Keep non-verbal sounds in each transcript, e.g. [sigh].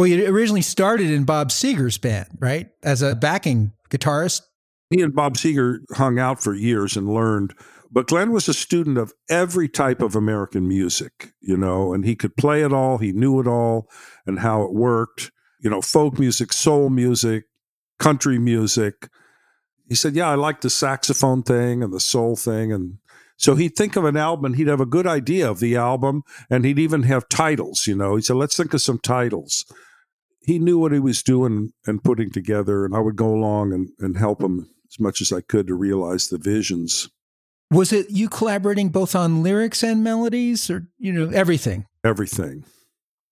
Well, you originally started in Bob Seger's band, right? As a backing guitarist. He and Bob Seger hung out for years and learned. But Glenn was a student of every type of American music, you know, and he could play it all. He knew it all and how it worked, you know, folk music, soul music, country music. He said, Yeah, I like the saxophone thing and the soul thing. And so he'd think of an album he'd have a good idea of the album and he'd even have titles, you know. He said, Let's think of some titles. He knew what he was doing and putting together, and I would go along and, and help him as much as I could to realize the visions. Was it you collaborating both on lyrics and melodies or, you know, everything? Everything.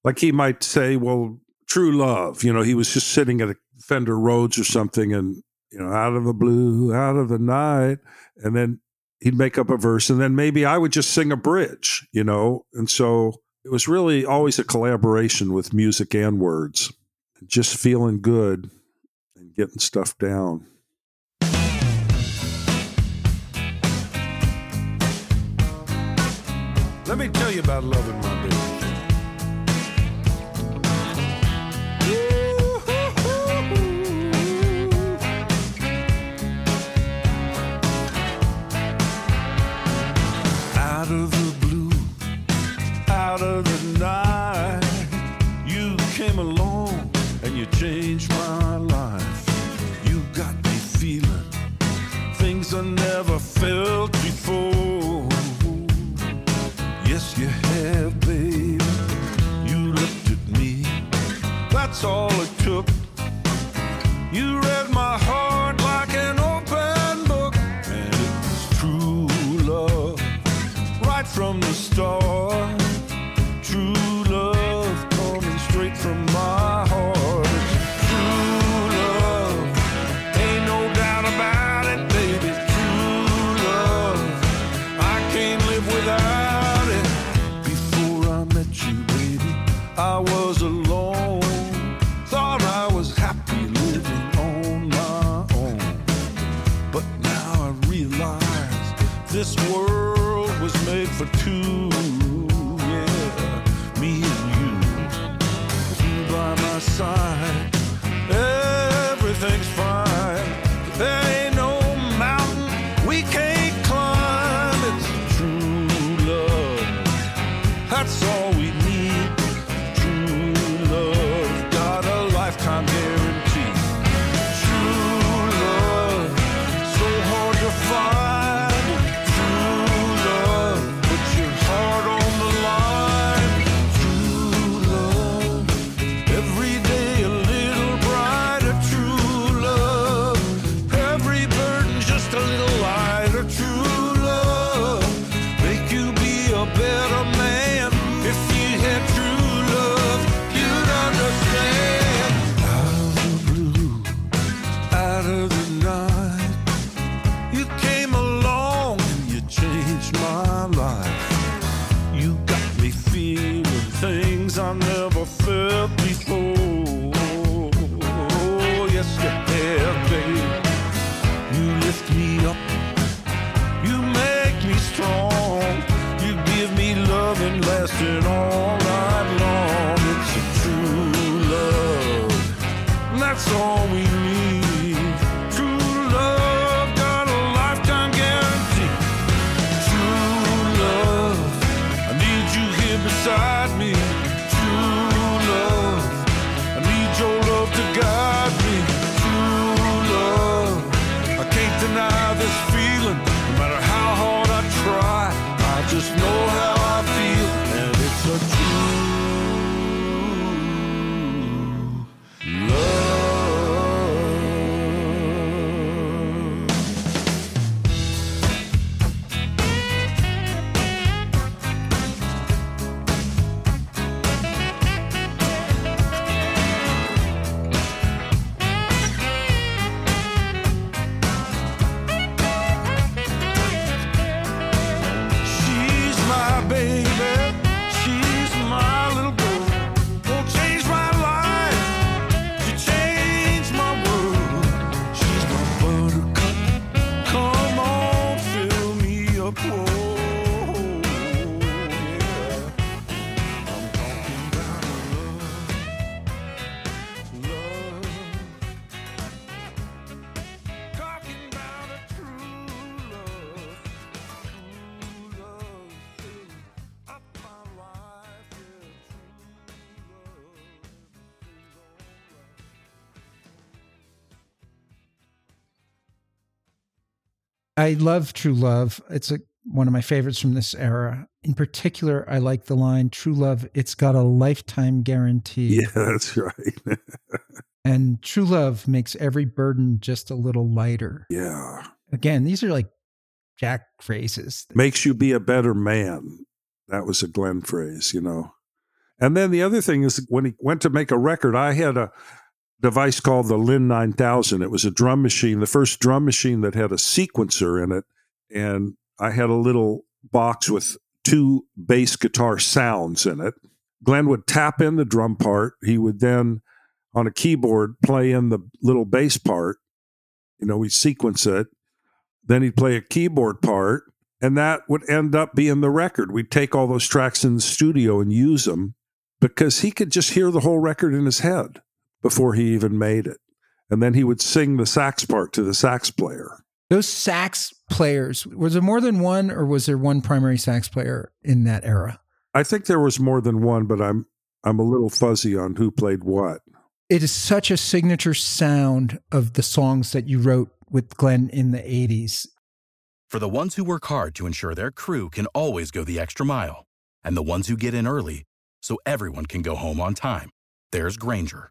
Like he might say, Well, true love, you know, he was just sitting at a Fender Rhodes or something and, you know, out of the blue, out of the night. And then he'd make up a verse and then maybe I would just sing a bridge, you know? And so it was really always a collaboration with music and words, just feeling good and getting stuff down. Let me tell you about loving my baby. Out of changed my life. You got me feeling things I never felt before. Yes, you have, baby. You looked at me. That's all it took. You read my heart like an open book, and it was true love right from the start. True realize this world was made for two. Yeah, me and you. You by my side, the night, you came along and you changed my life. You got me feeling things I never felt before. Oh, yes, you have, babe. You lift me up. You make me strong. You give me love and lasting all night long. It's a true love. That's all we need. I love True Love. It's a, one of my favorites from this era. In particular, I like the line True Love, it's got a lifetime guarantee. Yeah, [laughs] that's right. And True Love makes every burden just a little lighter. yeah. Again, these are like Jack phrases. Makes you be a better man. That was a Glenn phrase, you know. And then the other thing is when he went to make a record, I had a device called the Linn 9000. It was a drum machine, the first drum machine that had a sequencer in it. And I had a little box with two bass guitar sounds in it. Glenn would tap in the drum part. He would then, on a keyboard, play in the little bass part. You know, we sequence it. Then he'd play a keyboard part, and that would end up being the record. We'd take all those tracks in the studio and use them because he could just hear the whole record in his head before he even made it. And then he would sing the sax part to the sax player. Those sax players, was there more than one or was there one primary sax player in that era? I think there was more than one, but I'm I'm a little fuzzy on who played what. It is such a signature sound of the songs that you wrote with Glenn in the 80s. For the ones who work hard to ensure their crew can always go the extra mile, and the ones who get in early so everyone can go home on time, there's Grainger,